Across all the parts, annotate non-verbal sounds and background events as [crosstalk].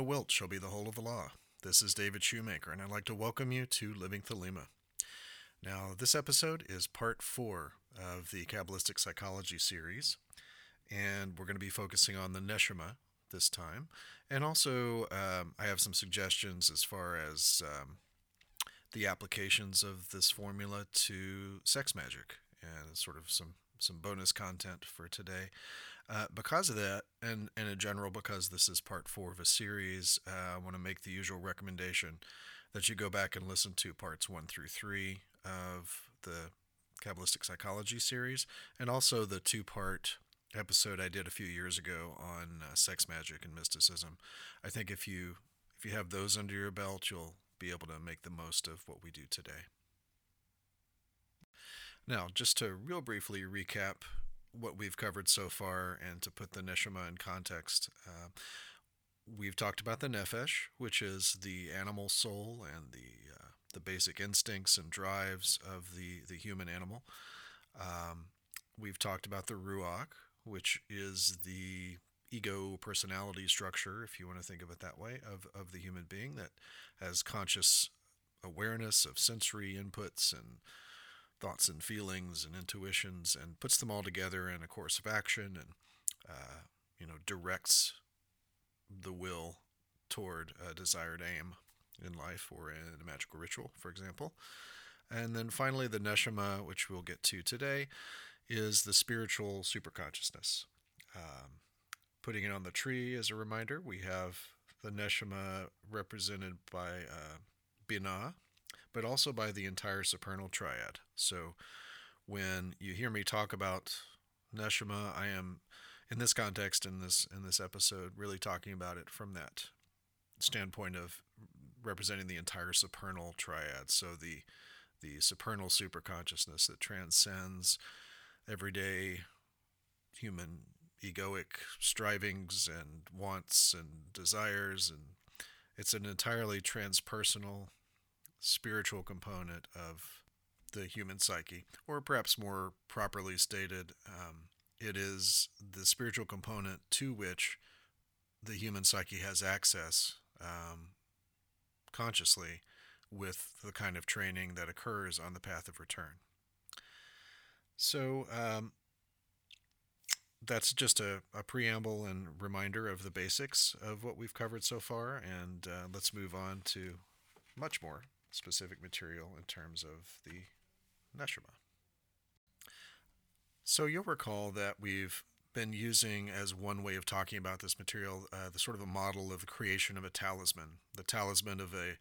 Thou wilt shall be the whole of the law. This is David Shoemaker, and I'd like to welcome you to Living Thelema. Now, this episode is part four of the Kabbalistic Psychology series, and we're going to be focusing on the Neshama this time. And also, um, I have some suggestions as far as um, the applications of this formula to sex magic and sort of some some bonus content for today. Uh, because of that, and, and in general, because this is part four of a series, uh, I want to make the usual recommendation that you go back and listen to parts one through three of the Kabbalistic Psychology series, and also the two part episode I did a few years ago on uh, sex magic and mysticism. I think if you if you have those under your belt, you'll be able to make the most of what we do today. Now, just to real briefly recap what we've covered so far and to put the neshama in context, uh, we've talked about the nefesh, which is the animal soul and the uh, the basic instincts and drives of the the human animal. Um, we've talked about the ruach, which is the ego personality structure, if you want to think of it that way, of, of the human being that has conscious awareness of sensory inputs and thoughts and feelings and intuitions and puts them all together in a course of action and uh, you know directs the will toward a desired aim in life or in a magical ritual, for example. And then finally, the neshama, which we'll get to today, is the spiritual superconsciousness. Um, putting it on the tree as a reminder, we have the neshama represented by uh, Binah, but also by the entire supernal triad. So when you hear me talk about neshama, I am in this context in this in this episode really talking about it from that standpoint of representing the entire supernal triad. So the the supernal superconsciousness that transcends everyday human egoic strivings and wants and desires and it's an entirely transpersonal spiritual component of the human psyche or perhaps more properly stated um, it is the spiritual component to which the human psyche has access um, consciously with the kind of training that occurs on the path of return. So um, that's just a, a, preamble and reminder of the basics of what we've covered so far, and uh, let's move on to much more specific material in terms of the neshama. So you'll recall that we've been using as one way of talking about this material uh, the sort of a model of the creation of a talisman, the talisman of a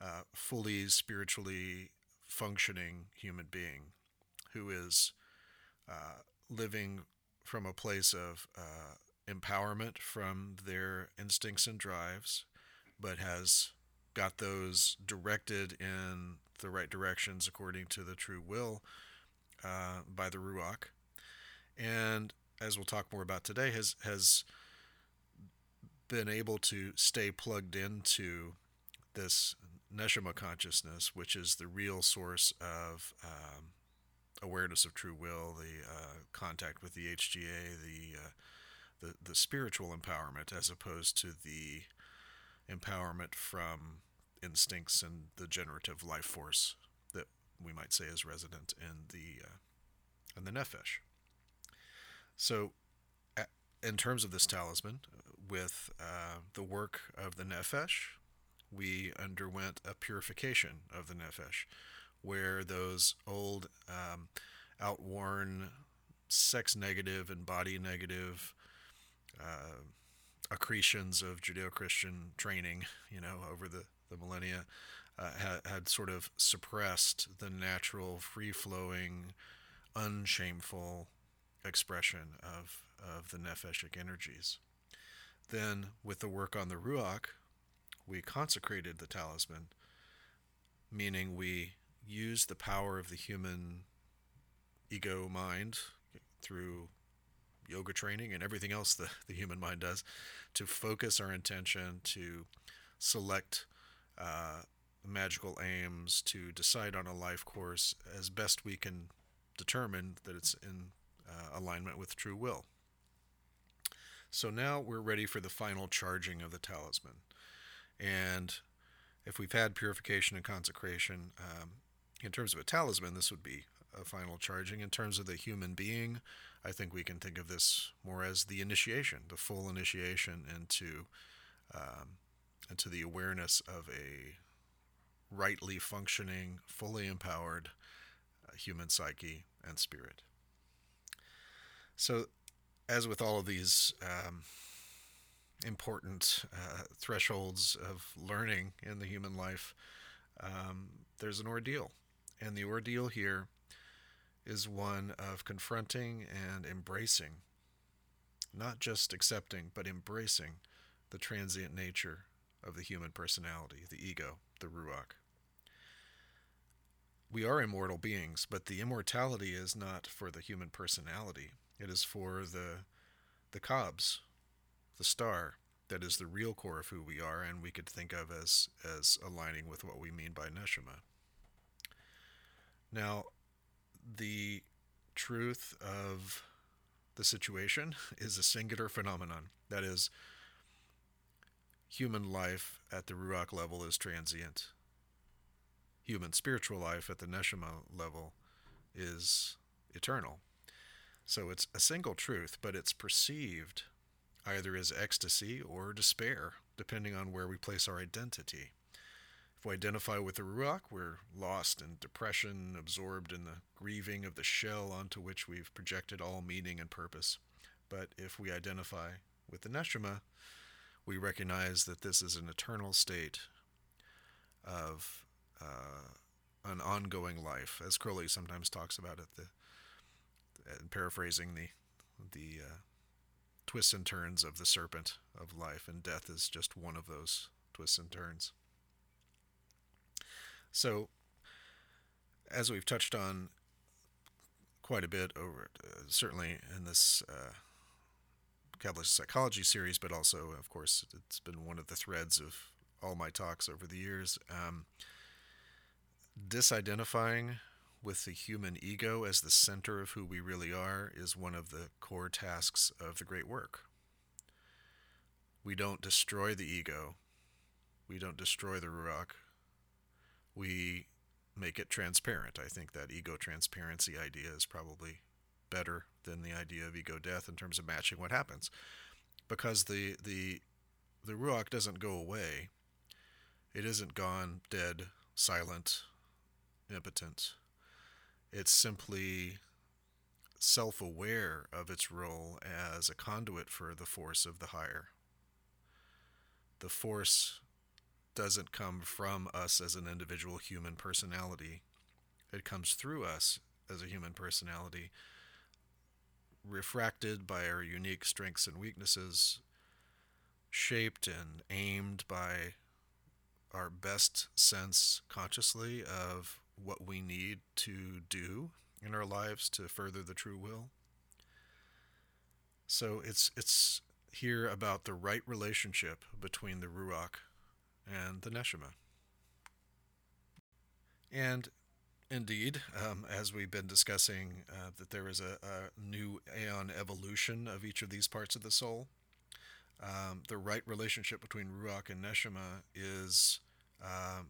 uh, fully spiritually functioning human being who is uh, living from a place of uh, empowerment from their instincts and drives, but has got those directed in the right directions according to the true will uh, by the Ruach. And as we'll talk more about today, has has been able to stay plugged into this neshama consciousness, which is the real source of um, awareness of true will, the uh, contact with the HGA, the, uh, the the spiritual empowerment, as opposed to the empowerment from instincts and the generative life force that we might say is resident in the uh, in the nefesh. So, in terms of this talisman, with uh, the work of the nefesh, we underwent a purification of the nefesh, where those old, um, outworn, sex negative and body negative uh, accretions of Judeo Christian training, you know, over the, the millennia, uh, had, had sort of suppressed the natural, free flowing, unshameful expression of, of the Nefeshic energies. Then, with the work on the Ruach, we consecrated the talisman, meaning we used the power of the human ego mind through yoga training and everything else the, the human mind does to focus our intention, to select uh, magical aims, to decide on a life course as best we can determine that it's in uh, alignment with true will. So now we're ready for the final charging of the talisman. And if we've had purification and consecration, um, in terms of a talisman, this would be a final charging. In terms of the human being, I think we can think of this more as the initiation, the full initiation into um, into the awareness of a rightly functioning, fully empowered uh, human psyche and spirit. So, as with all of these um, important uh, thresholds of learning in the human life, um, there's an ordeal. And the ordeal here is one of confronting and embracing, not just accepting, but embracing the transient nature of the human personality, the ego, the ruach. We are immortal beings, but the immortality is not for the human personality. It is for the the Khabs, the star that is the real core of who we are, and we could think of as as aligning with what we mean by neshama. Now, the truth of the situation [laughs] is a singular phenomenon. That is, human life at the Ruach level is transient. Human spiritual life at the Neshama level is eternal. So it's a single truth, but it's perceived either as ecstasy or despair, depending on where we place our identity. If we identify with the Ruach, we're lost in depression, absorbed in the grieving of the shell onto which we've projected all meaning and purpose. But if we identify with the Neshama, we recognize that this is an eternal state of uh, an ongoing life, as Crowley sometimes talks about it. The, paraphrasing the the uh, twists and turns of the serpent of life, and death is just one of those twists and turns. So, as we've touched on quite a bit over, uh, certainly in this Kabbalistic psychology series, but also, of course, it's been one of the threads of all my talks over the years. Um, disidentifying with the human ego as the center of who we really are is one of the core tasks of the great work. We don't destroy the ego, we don't destroy the Ruach, we make it transparent. I think that ego transparency idea is probably better than the idea of ego death in terms of matching what happens. Because the the the ruach doesn't go away. It isn't gone, dead, silent, impotent. It's simply self aware of its role as a conduit for the force of the higher. The force doesn't come from us as an individual human personality, it comes through us as a human personality, refracted by our unique strengths and weaknesses, shaped and aimed by our best sense consciously of what we need to do in our lives to further the true will. So it's it's here about the right relationship between the ruach and the neshama. And indeed, um, as we've been discussing, uh, that there is a, a, new aeon evolution of each of these parts of the soul. Um, the right relationship between ruach and neshama is uh,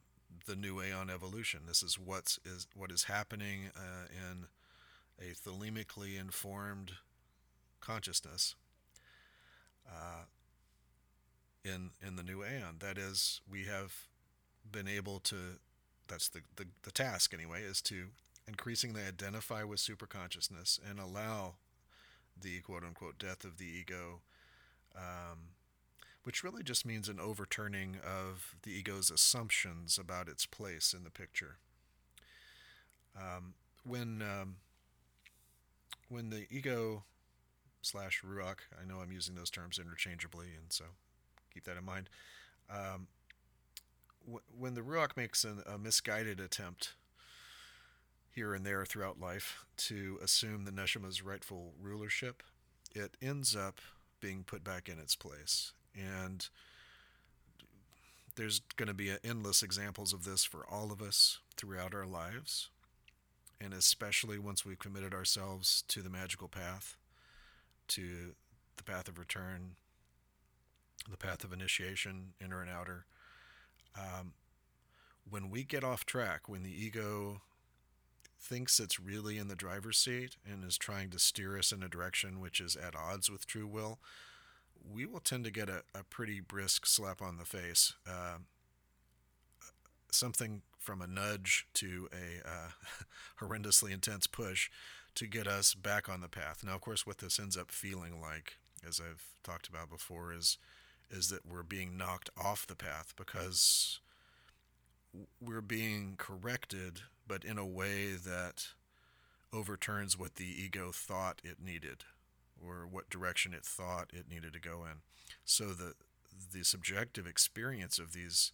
the new aeon evolution. This is what's is what is happening uh, in a thelemically informed consciousness. Uh, in in the new aeon. That is, we have been able to. That's the, the, the task anyway, is to increasingly identify with superconsciousness and allow the quote unquote death of the ego, um, which really just means an overturning of the ego's assumptions about its place in the picture. Um, when um, when the ego slash ruach, I know I'm using those terms interchangeably, and so keep that in mind. Um, when the Ruach makes an, a misguided attempt here and there throughout life to assume the Neshama's rightful rulership, it ends up being put back in its place. And there's going to be endless examples of this for all of us throughout our lives, and especially once we've committed ourselves to the magical path, to the path of return, the path of initiation, inner and outer. Um, when we get off track, when the ego thinks it's really in the driver's seat and is trying to steer us in a direction which is at odds with true will, we will tend to get a, a pretty brisk slap on the face. Uh, something from a nudge to a uh, [laughs] horrendously intense push to get us back on the path. Now, of course, what this ends up feeling like, as I've talked about before, is is that we're being knocked off the path because we're being corrected, but in a way that overturns what the ego thought it needed or what direction it thought it needed to go in. So the the subjective experience of these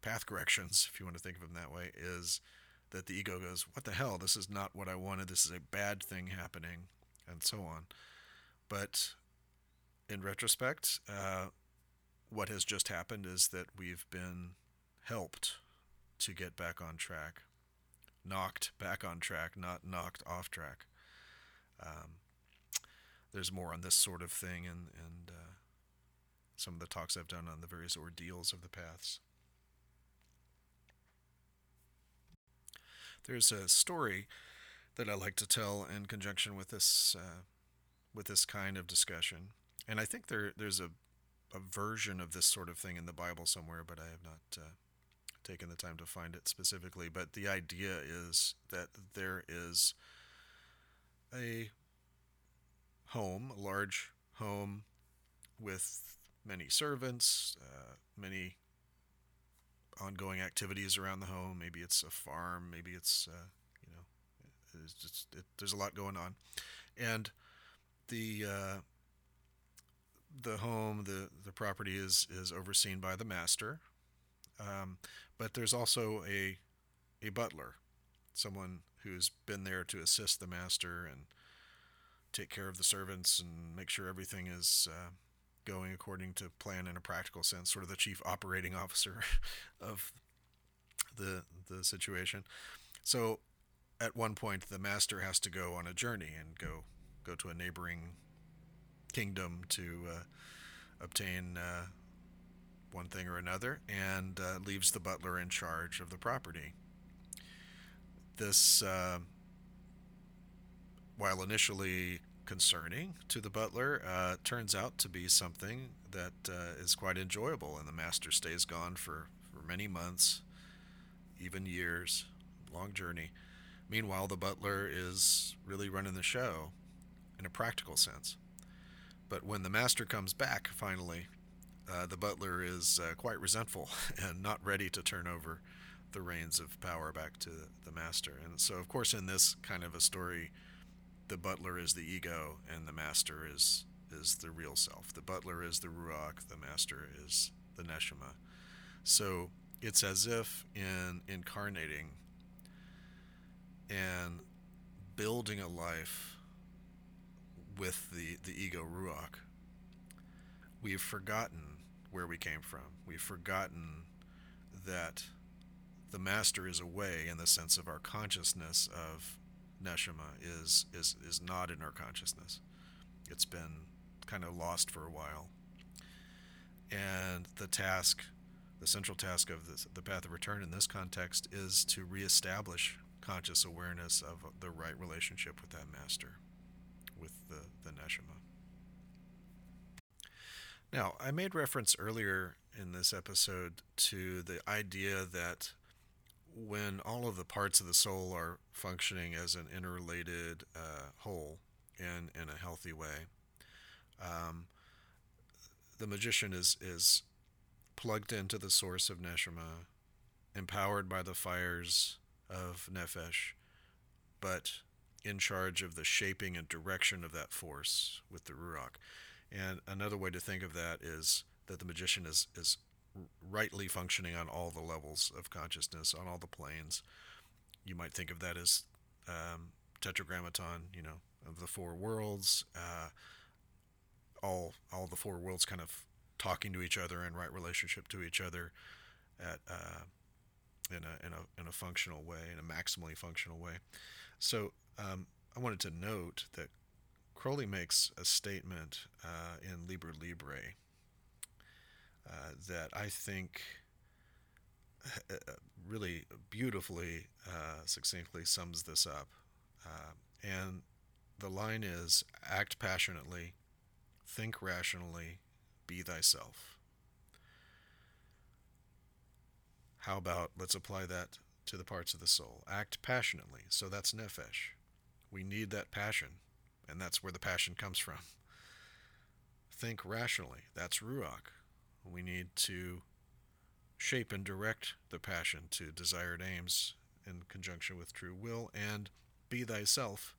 path corrections, if you want to think of them that way, is that the ego goes, What the hell? This is not what I wanted. This is a bad thing happening, and so on. But in retrospect, uh, what has just happened is that we've been helped to get back on track, knocked back on track, not knocked off track. Um, there's more on this sort of thing and, and uh, some of the talks I've done on the various ordeals of the paths. There's a story that I like to tell in conjunction with this uh, with this kind of discussion, and I think there there's a a version of this sort of thing in the Bible somewhere, but I have not uh, taken the time to find it specifically. But the idea is that there is a home, a large home with many servants, uh, many ongoing activities around the home. Maybe it's a farm. Maybe it's uh, you know, it's just it, there's a lot going on, and the uh, the home, the the property is is overseen by the master, um, but there's also a a butler, someone who's been there to assist the master and take care of the servants and make sure everything is uh, going according to plan in a practical sense, sort of the chief operating [laughs] officer of the the situation. So at one point the master has to go on a journey and go go to a neighboring kingdom to uh, obtain uh, one thing or another and uh, leaves the butler in charge of the property. This, while initially concerning to the butler uh, turns out to be something that uh, is quite enjoyable, and the master stays gone for, for many months, even years, long journey. Meanwhile, the butler is really running the show in a practical sense. But when the master comes back, finally, uh, the butler is uh, quite resentful [laughs] and not ready to turn over the reins of power back to the master. And so, of course, in this kind of a story, the butler is the ego and the master is is the real self. The butler is the ruach, the master is the neshama. So it's as if in incarnating and building a life with the, the ego ruach, we've forgotten where we came from. We've forgotten that the master is away in the sense of our consciousness of neshama is is is not in our consciousness. It's been kind of lost for a while. And the task, the central task of this, the path of return in this context is to reestablish conscious awareness of the right relationship with that master, with the, the neshama. Now, I made reference earlier in this episode to the idea that when all of the parts of the soul are functioning as an interrelated uh, whole in, in a healthy way, um, the magician is, is plugged into the source of neshama, empowered by the fires of nefesh, but in charge of the shaping and direction of that force with the ruach. And another way to think of that is that the magician is, is rightly functioning on all the levels of consciousness, on all the planes. You might think of that as um, tetragrammaton, you know, of the four worlds, uh, all all the four worlds kind of talking to each other in right relationship to each other at uh, in a in a in a functional way, in a maximally functional way. So um, I wanted to note that Crowley makes a statement uh, in Liber Librae uh, that I think uh, really beautifully, uh, succinctly sums this up. Uh, and the line is act passionately, think rationally, be thyself. How about let's apply that to the parts of the soul? Act passionately. So that's nephesh. We need that passion, and that's where the passion comes from. Think rationally. That's ruach. We need to shape and direct the passion to desired aims in conjunction with true will, and be thyself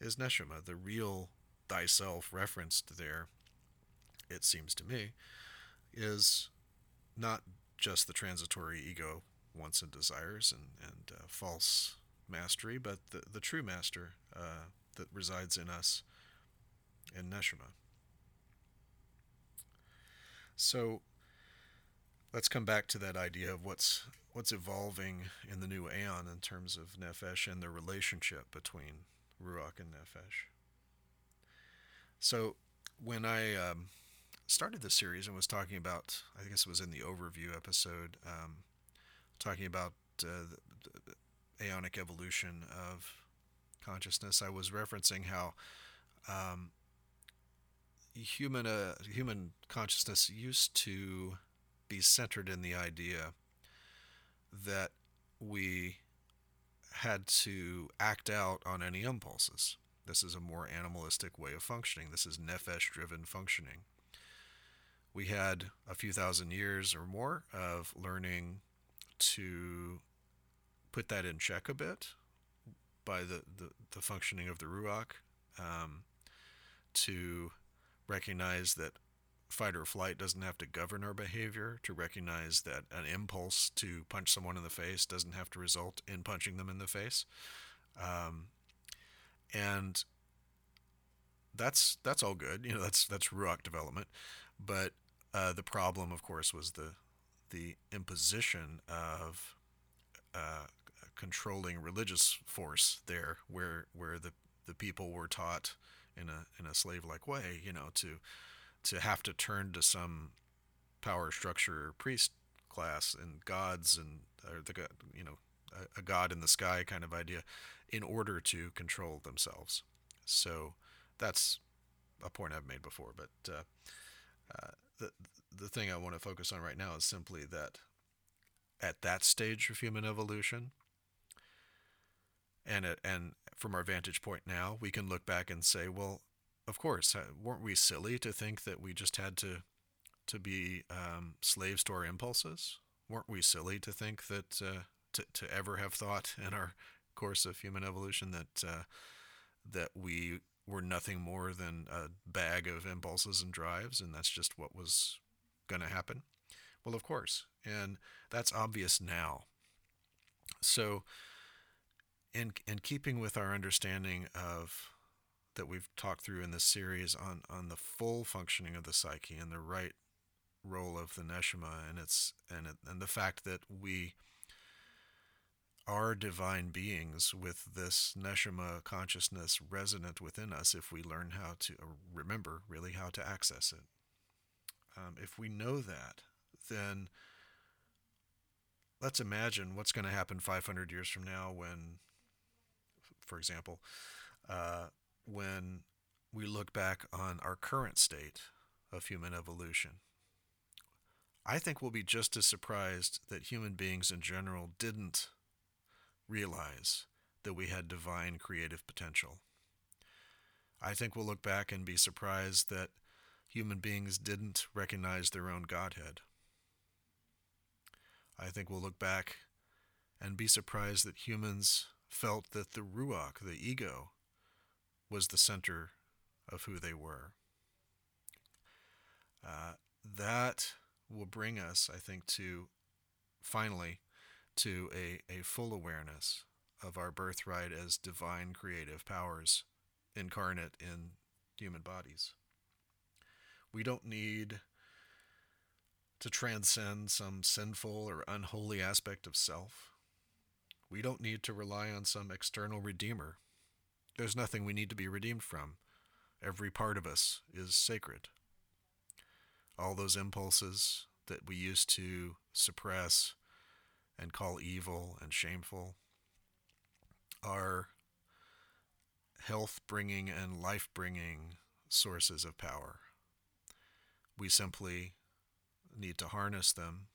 is neshama, the real thyself referenced there, it seems to me, is not just the transitory ego wants and desires and, and uh, false mastery, but the, the true master uh, that resides in us in neshama. So let's come back to that idea of what's what's evolving in the new aeon in terms of nefesh and the relationship between ruach and nefesh. So when I um, started this series and was talking about, I guess it was in the overview episode, um, talking about uh, the, the, aeonic evolution of consciousness, I was referencing how um, human uh, human consciousness used to be centered in the idea that we had to act out on any impulses. This is a more animalistic way of functioning. This is nephesh driven functioning. We had a few thousand years or more of learning to put that in check a bit by the, the, the functioning of the Ruach, um, to recognize that fight or flight doesn't have to govern our behavior, to recognize that an impulse to punch someone in the face doesn't have to result in punching them in the face. Um, and that's that's all good. You know, that's that's Ruach development. But uh, the problem, of course, was the the imposition of uh, controlling religious force there, where where the the people were taught in a in a slave like way, you know, to to have to turn to some power structure priest class and gods and or the you know a, a, god in the sky kind of idea in order to control themselves. So that's a point I've made before, but uh, uh, the the thing I want to focus on right now is simply that at that stage of human evolution, and it, and from our vantage point now, we can look back and say, well, of course, uh, weren't we silly to think that we just had to to be um, slaves to our impulses? Weren't we silly to think that uh, to to ever have thought [laughs] in our course of human evolution that uh, that we were nothing more than a bag of impulses and drives, and that's just what was going to happen? Well, of course, and that's obvious now. So, in in keeping with our understanding of that we've talked through in this series on on the full functioning of the psyche and the right role of the neshama and its and it, and the fact that we are divine beings with this neshama consciousness resonant within us if we learn how to remember really how to access it. Um, if we know that, then let's imagine what's going to happen 500 years from now when, for example, uh, when we look back on our current state of human evolution. I think we'll be just as surprised that human beings in general didn't realize that we had divine creative potential. I think we'll look back and be surprised that human beings didn't recognize their own Godhead. I think we'll look back and be surprised that humans felt that the Ruach, the ego, was the center of who they were. Uh, that will bring us, I think, to finally to a, a full awareness of our birthright as divine creative powers incarnate in human bodies. We don't need to transcend some sinful or unholy aspect of self. We don't need to rely on some external redeemer there's nothing we need to be redeemed from. Every part of us is sacred. All those impulses that we used to suppress and call evil and shameful are health bringing and life bringing sources of power. We simply need to harness them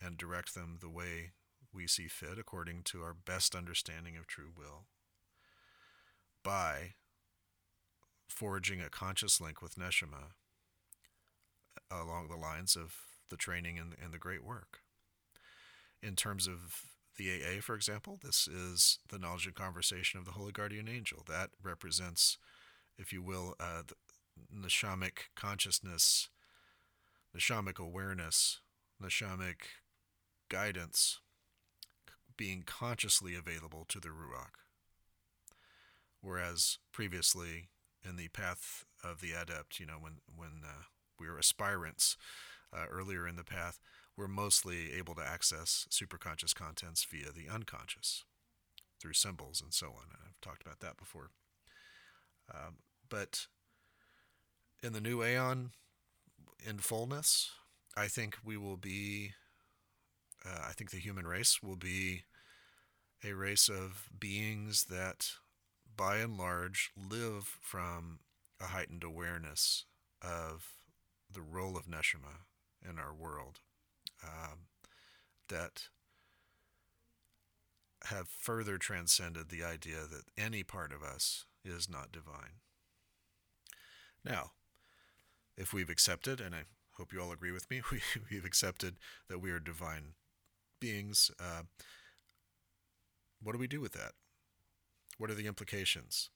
and direct them the way we see fit according to our best understanding of true will by forging a conscious link with Neshama along the lines of the training and, and the great work. In terms of the AA, for example, this is the knowledge and conversation of the Holy Guardian Angel. That represents, if you will, uh, the neshamic consciousness, neshamic awareness, neshamic guidance being consciously available to the Ruach. Whereas previously, in the path of the adept, you know, when, when uh, we were aspirants uh, earlier in the path, we're mostly able to access superconscious contents via the unconscious through symbols and so on. And I've talked about that before. Um, but in the new aeon, in fullness, I think we will be, uh, I think the human race will be a race of beings that, by and large, live from a heightened awareness of the role of Neshama in our world um, that have further transcended the idea that any part of us is not divine. Now, if we've accepted, and I hope you all agree with me, [laughs] we, have accepted that we are divine beings, uh, what do we do with that? What are the implications?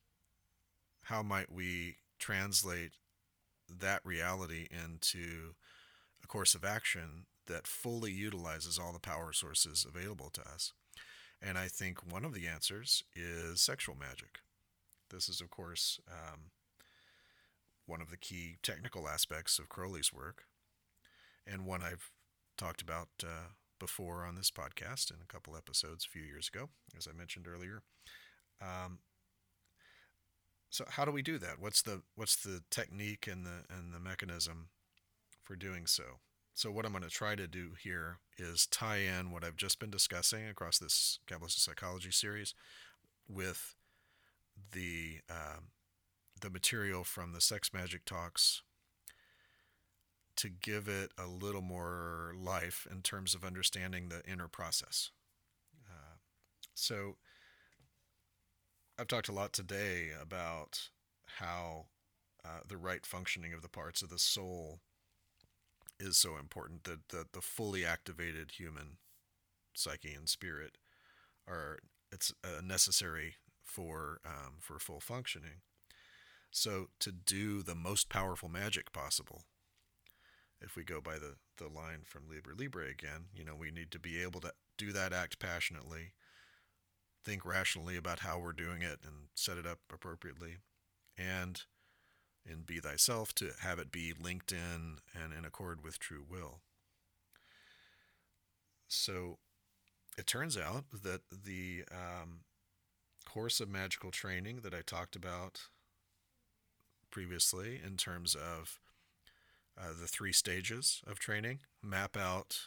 How might we translate that reality into a course of action that fully utilizes all the power sources available to us. And I think one of the answers is sexual magic. This is, of course, um, one of the key technical aspects of Crowley's work, and one I've talked about uh, before on this podcast in a couple episodes a few years ago, as I mentioned earlier. Um, so, how do we do that? What's the what's the technique and the and the mechanism for doing so? So, what I'm going to try to do here is tie in what I've just been discussing across this Kabbalistic psychology series with the uh, the material from the sex magic talks to give it a little more life in terms of understanding the inner process. Uh, so, I've talked a lot today about how uh, the right functioning of the parts of the soul is so important that the, the fully activated human psyche and spirit are it's uh, necessary for um, for full functioning. So to do the most powerful magic possible, if we go by the, the line from Liber Librae again, you know, we need to be able to do that act passionately, think rationally about how we're doing it and set it up appropriately, and in Be Thyself to have it be linked in and in accord with true will. So it turns out that the um, course of magical training that I talked about previously, in terms of uh, the three stages of training, map out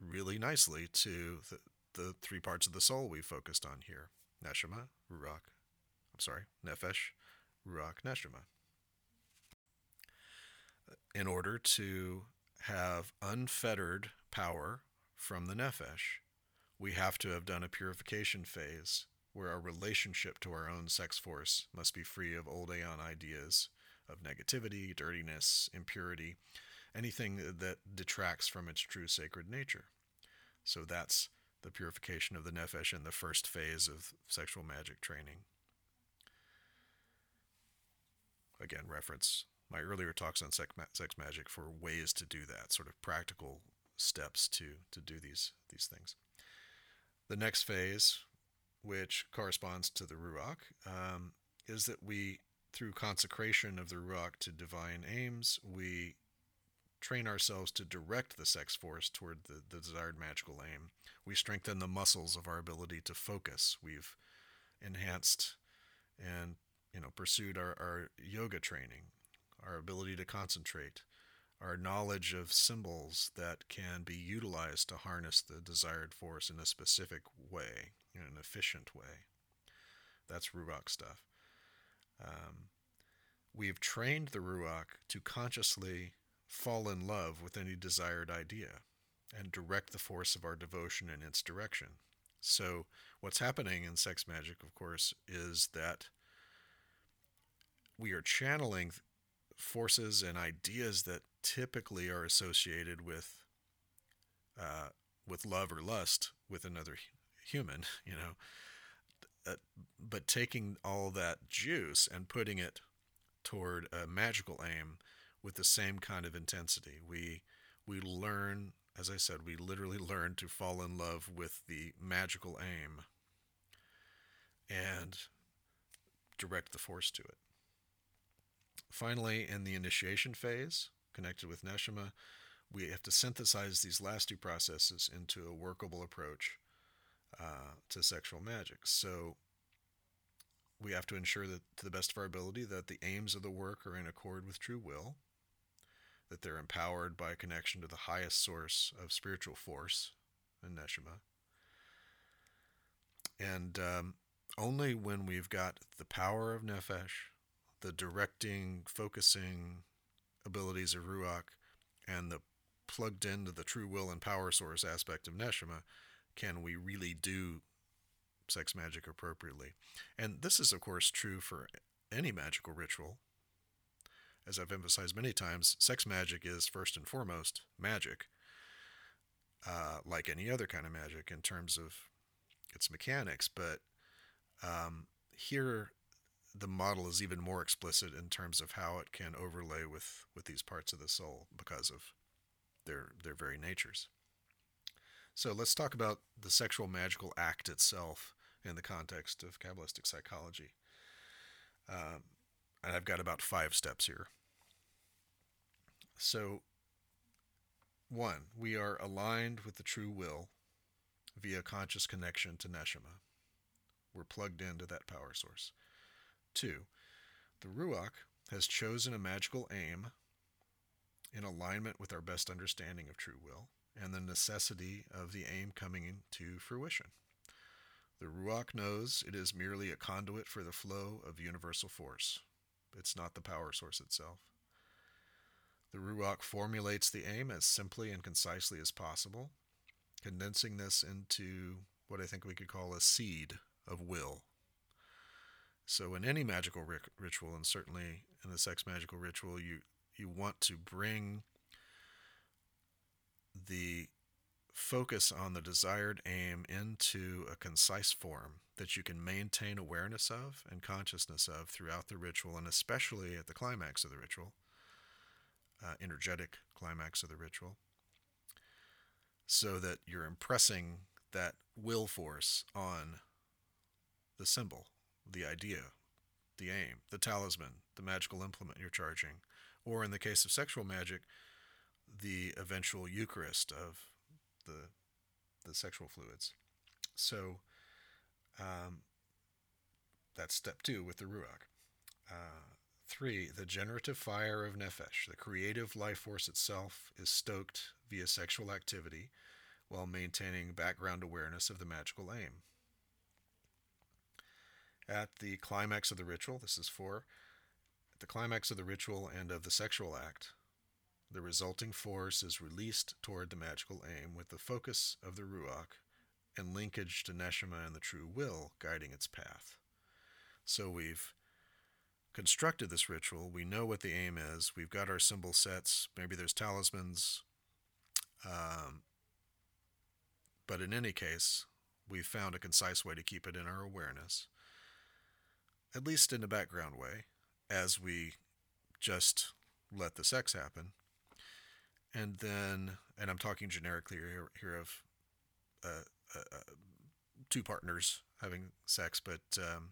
really nicely to the, the three parts of the soul we focused on here. Neshama, Ruach, I'm sorry, Nefesh, Ruach, Neshama. In order to have unfettered power from the Nefesh, we have to have done a purification phase where our relationship to our own sex force must be free of old aeon ideas of negativity, dirtiness, impurity, anything that detracts from its true sacred nature. So that's the purification of the Nefesh in the first phase of sexual magic training. Again, reference my earlier talks on sex, sex magic for ways to do that, sort of practical steps to to do these these things. The next phase, which corresponds to the ruach, um, is that we, through consecration of the ruach to divine aims, we train ourselves to direct the sex force toward the, the desired magical aim. We strengthen the muscles of our ability to focus. We've enhanced and you know, pursued our, our yoga training, our ability to concentrate, our knowledge of symbols that can be utilized to harness the desired force in a specific way, in an efficient way. That's Ruach stuff. Um, we've trained the Ruach to consciously fall in love with any desired idea and direct the force of our devotion in its direction. So, what's happening in sex magic, of course, is that we are channeling forces and ideas that typically are associated with uh, with love or lust with another human, [laughs] you know. Uh, but taking all that juice and putting it toward a magical aim with the same kind of intensity. We we learn, as I said, we literally [laughs] learn to fall in love with the magical aim and direct the force to it. Finally, in the initiation phase, connected with Neshama, we have to synthesize these last two processes into a workable approach uh, to sexual magic. So we have to ensure that, to the best of our ability, that the aims of the work are in accord with true will, that they're empowered by a connection to the highest source of spiritual force in Neshama. And um, only when we've got the power of Nefesh, the directing, focusing abilities of Ruach, and the plugged into the true will and power source aspect of Neshama, can we really do sex magic appropriately. And this is, of course, true for any magical ritual. As I've emphasized many times, sex magic is first and foremost magic, uh, like any other kind of magic in terms of its mechanics. But um, here, the model is even more explicit in terms of how it can overlay with, with these parts of the soul because of their their very natures. So let's talk about the sexual magical act itself in the context of Kabbalistic psychology. Um, and I've got about five steps here. So, one, we are aligned with the true will via conscious connection to Neshama. We're plugged into that power source. Two, the Ruach has chosen a magical aim in alignment with our best understanding of true will and the necessity of the aim coming into fruition. The Ruach knows it is merely a conduit for the flow of universal force. It's not the power source itself. The Ruach formulates the aim as simply and concisely as possible, condensing this into what I think we could call a seed of will. So, in any magical ritual, and certainly in the sex magical ritual, you, you want to bring the focus on the desired aim into a concise form that you can maintain awareness of and consciousness of throughout the ritual, and especially at the climax of the ritual, uh, energetic climax of the ritual, so that you're impressing that will force on the symbol, the idea, the aim, the talisman, the magical implement you're charging, or in the case of sexual magic, the eventual Eucharist of the the sexual fluids. So um, that's step two with the ruach. Uh, three, the generative fire of nefesh, the creative life force itself, is stoked via sexual activity while maintaining background awareness of the magical aim. At the climax of the ritual, this is four, at the climax of the ritual and of the sexual act, the resulting force is released toward the magical aim with the focus of the Ruach and linkage to Neshama and the true will guiding its path. So we've constructed this ritual. We know what the aim is. We've got our symbol sets. Maybe there's talismans. Um, but in any case, we've found a concise way to keep it in our awareness, at least in a background way, as we just let the sex happen and then and I'm talking generically here, here of uh, uh, uh, two partners having sex, but um,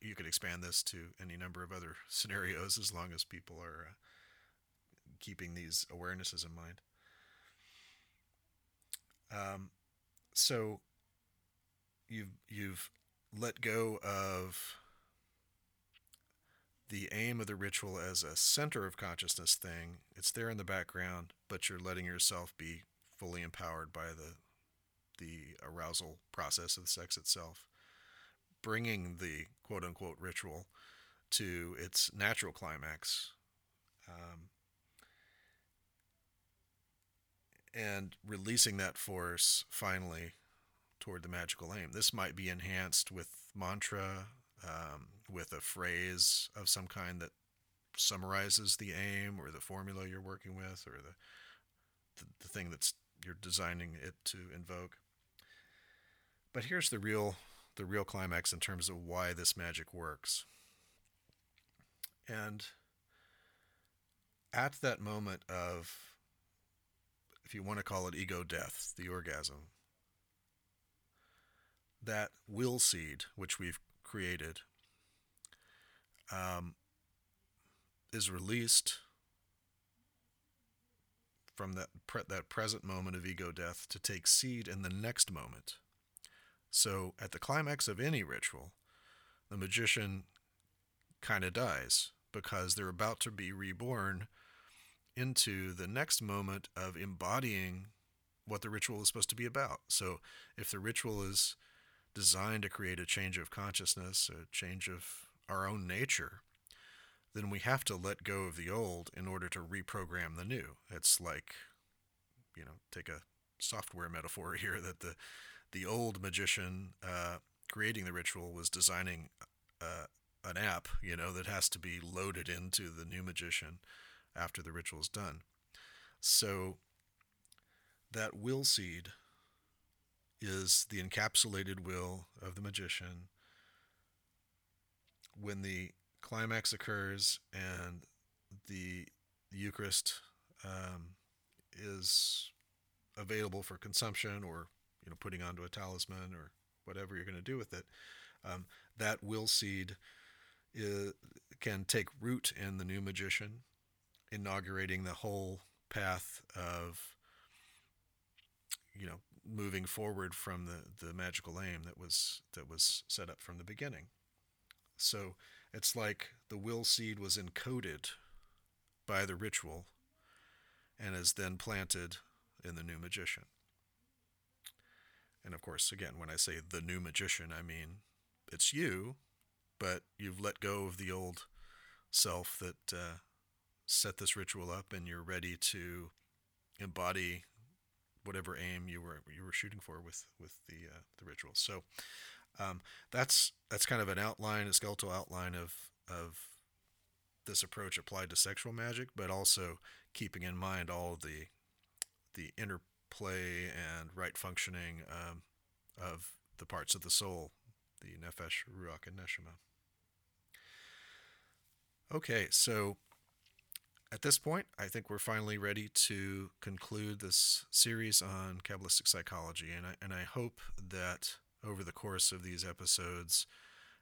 you could expand this to any number of other [laughs] scenarios as long as people are uh, keeping these awarenesses in mind. Um, so you've you've let go of the aim of the ritual as a center of consciousness thing. It's there in the background, but you're letting yourself be fully empowered by the the arousal process of the sex itself, bringing the quote unquote ritual to its natural climax. Um, and releasing that force finally toward the magical aim. This might be enhanced with mantra, um, with a phrase of some kind that summarizes the aim or the formula you're working with or the, the, the thing that's you're designing it to invoke. But here's the real the real climax in terms of why this magic works. And at that moment of if you want to call it ego death, the orgasm, that will seed which we've created um, is released from that pre- that present moment of ego death to take seed in the next moment. So at the climax of any ritual, the magician kind of dies because they're about to be reborn into the next moment of embodying what the ritual is supposed to be about. So if the ritual is designed to create a change of consciousness, a change of our own nature, then we have to let go of the old in order to reprogram the new. It's like, you know, take a software metaphor [laughs] here that the the old magician uh, creating the ritual was designing uh, an app, you know, that has to be loaded into the new magician after the ritual is done. So that will seed is the encapsulated will of the magician. When the climax occurs and the Eucharist um, is available for consumption or you know putting onto a talisman or whatever you're going to do with it, um, that will seed is, can take root in the new magician, inaugurating the whole path of you know moving forward from the, the magical aim that was that was set up from the beginning. So it's like the will seed was encoded by the ritual and is then planted in the new magician. And of course, again, when I say the new magician, I mean it's you, but you've let go of the old self that uh, set this ritual up, and you're ready to embody whatever aim you were you were shooting for with with the uh, the ritual. So um, that's that's kind of an outline, a skeletal outline of of this approach applied to sexual magic, but also keeping in mind all of the the interplay and right functioning um, of the parts of the soul, the nefesh, ruach, and neshama. Okay, so at this point, I think we're finally ready to conclude this series on Kabbalistic psychology, and I, and I hope that over the course of these episodes,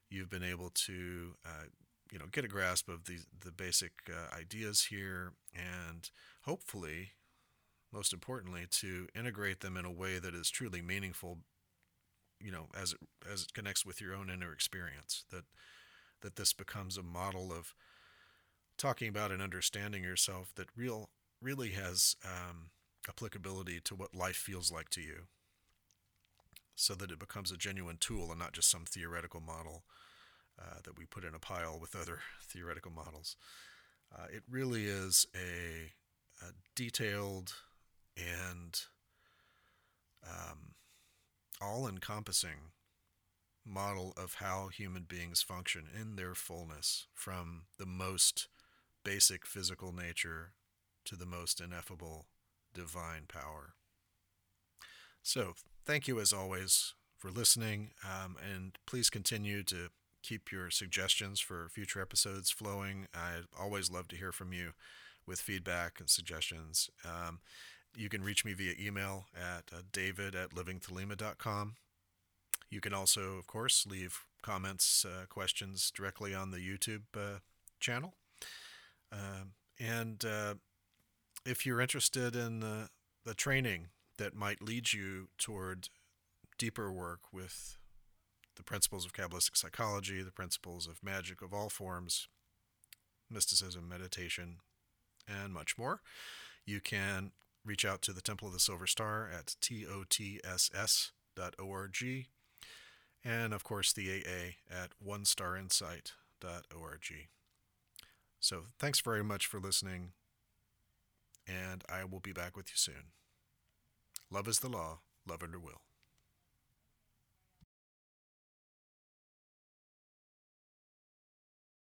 you've been able to, uh, you know, get a grasp of the the basic uh, ideas here, and hopefully, most importantly, to integrate them in a way that is truly meaningful. You know, as it as it connects with your own inner experience, that that this becomes a model of talking about and understanding yourself that real really has um, applicability to what life feels like to you so that it becomes a genuine tool and not just some theoretical model uh, that we put in a pile with other [laughs] theoretical models. Uh, it really is a, a detailed and um, all encompassing model of how human beings function in their fullness from the most basic physical nature to the most ineffable divine power. So, thank you as always for listening, um, and please continue to keep your suggestions for future episodes flowing. I always love to hear from you with feedback and suggestions. Um, you can reach me via email at uh, david at livingthelema.com. You can also, of course, leave comments, uh, questions directly on the YouTube uh, channel. Um, and uh, if you're interested in the, the training that might lead you toward deeper work with the principles of Kabbalistic psychology, the principles of magic of all forms, mysticism, meditation, and much more. You can reach out to the Temple of the Silver Star at totss.org, and of course the AA at onestarinsight.org. So thanks very much for listening, and I will be back with you soon. Love is the law, love under will.